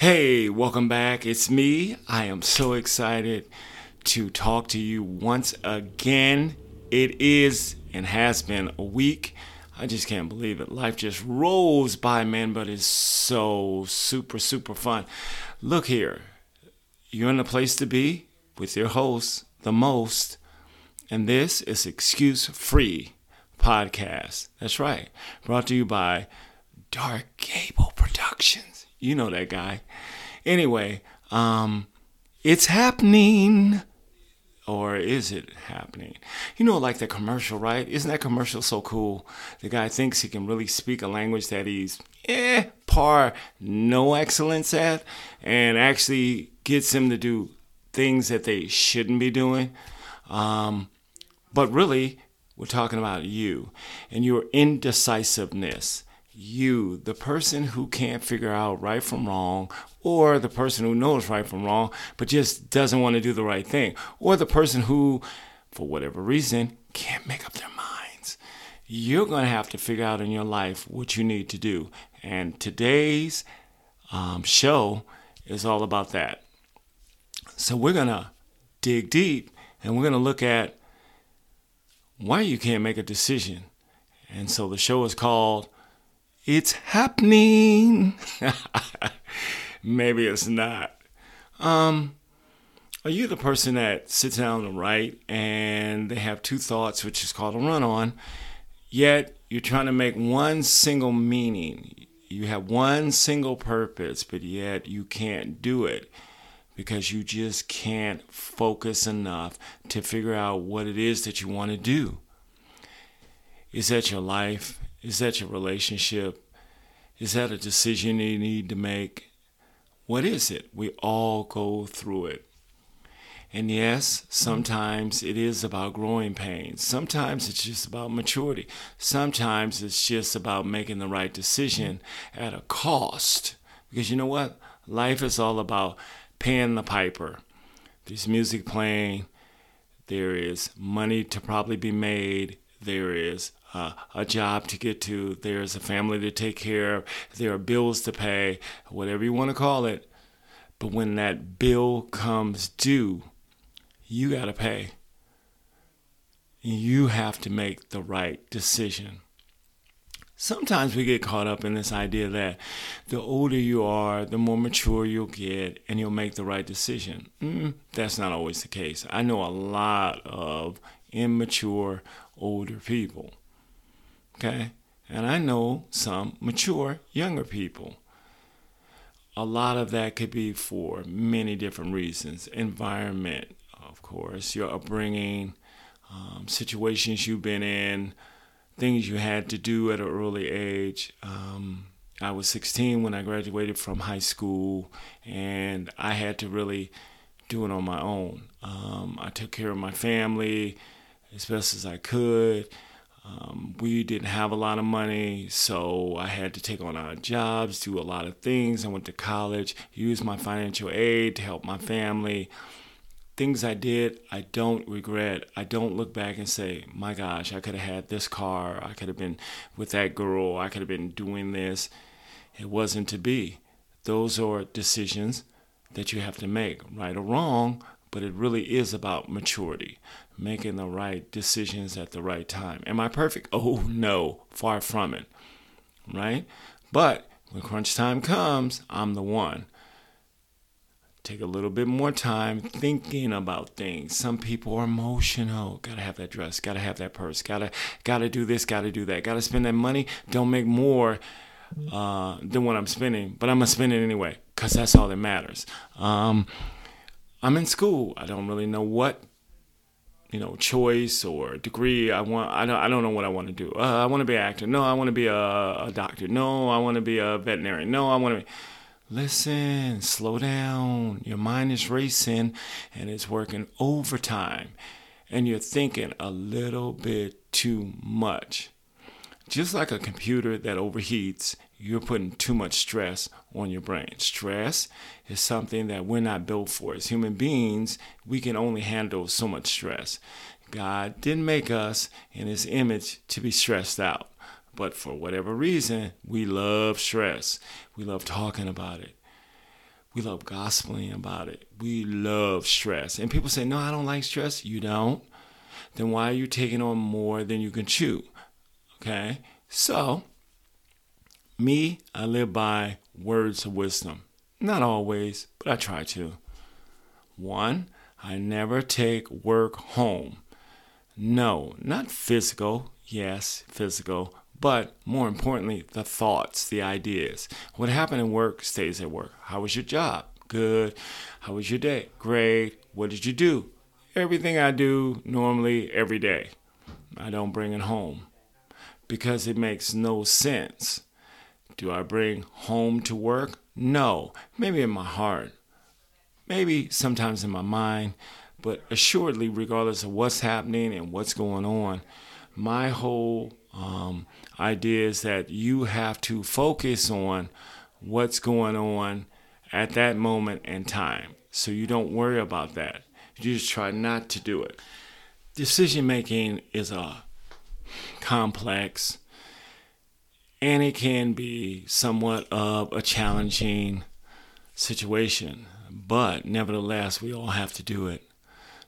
Hey, welcome back. It's me. I am so excited to talk to you once again. It is and has been a week. I just can't believe it. Life just rolls by, man, but it's so super, super fun. Look here. You're in the place to be with your host, the most, and this is Excuse Free Podcast. That's right. Brought to you by Dark Gable Productions. You know that guy. Anyway, um, it's happening. Or is it happening? You know, like the commercial, right? Isn't that commercial so cool? The guy thinks he can really speak a language that he's, eh, par no excellence at, and actually gets him to do things that they shouldn't be doing. Um, but really, we're talking about you and your indecisiveness. You, the person who can't figure out right from wrong, or the person who knows right from wrong, but just doesn't want to do the right thing, or the person who, for whatever reason, can't make up their minds. You're going to have to figure out in your life what you need to do. And today's um, show is all about that. So we're going to dig deep and we're going to look at why you can't make a decision. And so the show is called It's Happening. Maybe it's not. Um, are you the person that sits down and write and they have two thoughts, which is called a run on, yet you're trying to make one single meaning? You have one single purpose, but yet you can't do it because you just can't focus enough to figure out what it is that you want to do. Is that your life? Is that your relationship? Is that a decision you need to make? What is it? We all go through it. And yes, sometimes it is about growing pains. Sometimes it's just about maturity. Sometimes it's just about making the right decision at a cost. Because you know what? Life is all about paying the piper. There's music playing. There is money to probably be made. There is uh, a job to get to. There's a family to take care of. There are bills to pay, whatever you want to call it. But when that bill comes due, you got to pay. You have to make the right decision. Sometimes we get caught up in this idea that the older you are, the more mature you'll get and you'll make the right decision. Mm, that's not always the case. I know a lot of immature older people. Okay? And I know some mature younger people. A lot of that could be for many different reasons environment, of course, your upbringing, um, situations you've been in, things you had to do at an early age. Um, I was 16 when I graduated from high school, and I had to really do it on my own. Um, I took care of my family as best as I could. Um, we didn't have a lot of money, so I had to take on odd jobs, do a lot of things. I went to college, used my financial aid to help my family. Things I did, I don't regret. I don't look back and say, my gosh, I could have had this car. I could have been with that girl. I could have been doing this. It wasn't to be. Those are decisions that you have to make, right or wrong, but it really is about maturity, making the right decisions at the right time. Am I perfect? Oh, no, far from it, right? But when crunch time comes, I'm the one. Take a little bit more time thinking about things. Some people are emotional. Gotta have that dress. Gotta have that purse. Gotta gotta do this. Gotta do that. Gotta spend that money. Don't make more uh, than what I'm spending, but I'm gonna spend it anyway because that's all that matters. Um, I'm in school. I don't really know what you know choice or degree I want. I don't. I don't know what I want to do. Uh, I want to be an actor. No, I want to be a, a doctor. No, I want to be a veterinarian. No, I want to be. Listen, slow down. Your mind is racing and it's working overtime, and you're thinking a little bit too much. Just like a computer that overheats, you're putting too much stress on your brain. Stress is something that we're not built for. As human beings, we can only handle so much stress. God didn't make us in His image to be stressed out. But for whatever reason, we love stress. We love talking about it. We love gospeling about it. We love stress. And people say, No, I don't like stress. You don't? Then why are you taking on more than you can chew? Okay? So, me, I live by words of wisdom. Not always, but I try to. One, I never take work home. No, not physical. Yes, physical. But more importantly, the thoughts, the ideas. What happened at work stays at work. How was your job? Good. How was your day? Great. What did you do? Everything I do normally every day. I don't bring it home because it makes no sense. Do I bring home to work? No. Maybe in my heart. Maybe sometimes in my mind. But assuredly, regardless of what's happening and what's going on, my whole um, idea is that you have to focus on what's going on at that moment in time. So you don't worry about that. You just try not to do it. Decision making is a complex and it can be somewhat of a challenging situation, but nevertheless, we all have to do it.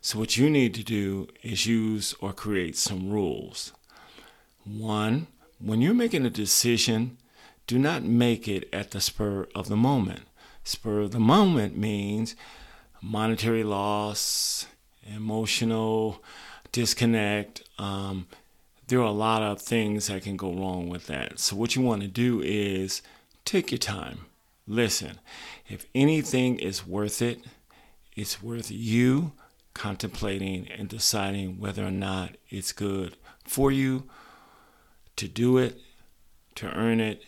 So, what you need to do is use or create some rules. One, when you're making a decision, do not make it at the spur of the moment. Spur of the moment means monetary loss, emotional disconnect. Um, there are a lot of things that can go wrong with that. So, what you want to do is take your time. Listen, if anything is worth it, it's worth you contemplating and deciding whether or not it's good for you to do it, to earn it,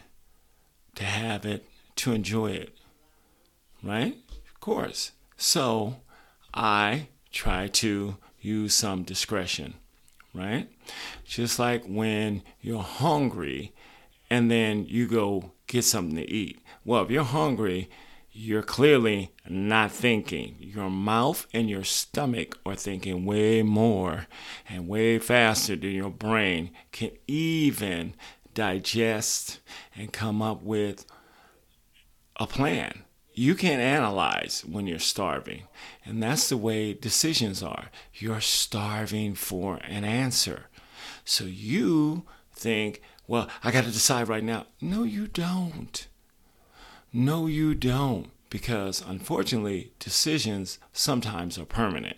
to have it, to enjoy it. Right? Of course. So I try to use some discretion, right? Just like when you're hungry and then you go get something to eat. Well, if you're hungry, you're clearly not thinking. Your mouth and your stomach are thinking way more and way faster than your brain can even digest and come up with a plan. You can't analyze when you're starving. And that's the way decisions are. You're starving for an answer. So you think, well, I got to decide right now. No, you don't. No, you don't, because unfortunately, decisions sometimes are permanent.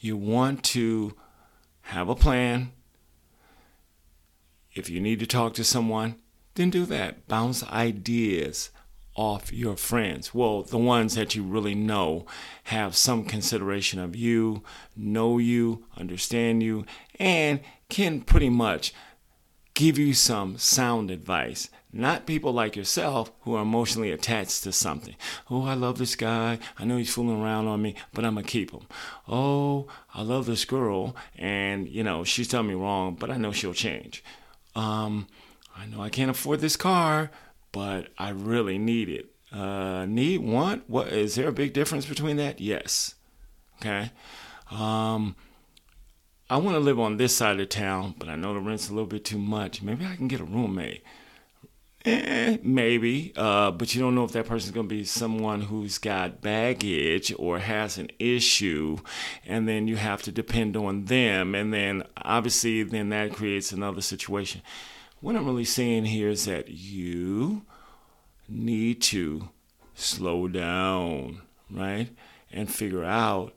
You want to have a plan. If you need to talk to someone, then do that. Bounce ideas off your friends. Well, the ones that you really know have some consideration of you, know you, understand you, and can pretty much give you some sound advice not people like yourself who are emotionally attached to something. Oh, I love this guy. I know he's fooling around on me, but I'm going to keep him. Oh, I love this girl, and, you know, she's telling me wrong, but I know she'll change. Um, I know I can't afford this car, but I really need it. Uh, need, want? What is there a big difference between that? Yes. Okay. Um, I want to live on this side of town, but I know the rent's a little bit too much. Maybe I can get a roommate. Eh, maybe, uh, but you don't know if that person's going to be someone who's got baggage or has an issue, and then you have to depend on them, and then obviously, then that creates another situation. What I'm really saying here is that you need to slow down, right, and figure out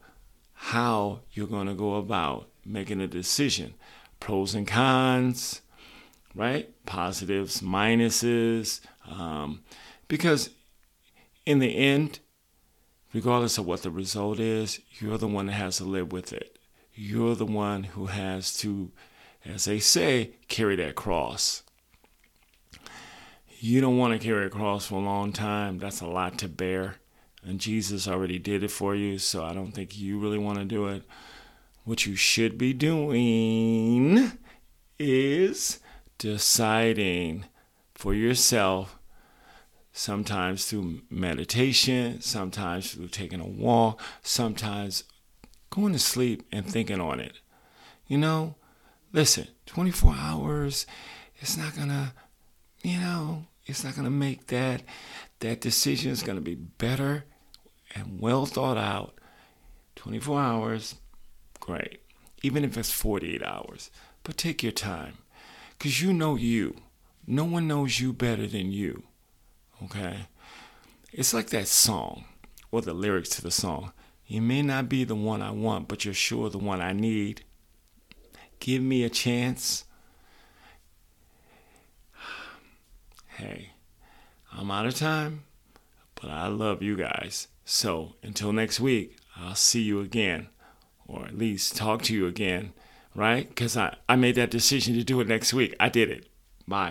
how you're going to go about making a decision, pros and cons right? Positives, minuses. Um, because in the end, regardless of what the result is, you're the one that has to live with it. You're the one who has to, as they say, carry that cross. You don't want to carry a cross for a long time. That's a lot to bear. And Jesus already did it for you, so I don't think you really want to do it. What you should be doing is deciding for yourself, sometimes through meditation, sometimes through taking a walk, sometimes going to sleep and thinking on it. You know, listen, 24 hours, it's not gonna, you know, it's not gonna make that that decision is to be better and well thought out. 24 hours, great. Even if it's 48 hours, but take your time because you know you. No one knows you better than you. Okay? It's like that song or the lyrics to the song. You may not be the one I want, but you're sure the one I need. Give me a chance. Hey, I'm out of time, but I love you guys. So until next week, I'll see you again, or at least talk to you again, right? Because I, I made that decision to do it next week. I did it. Bye.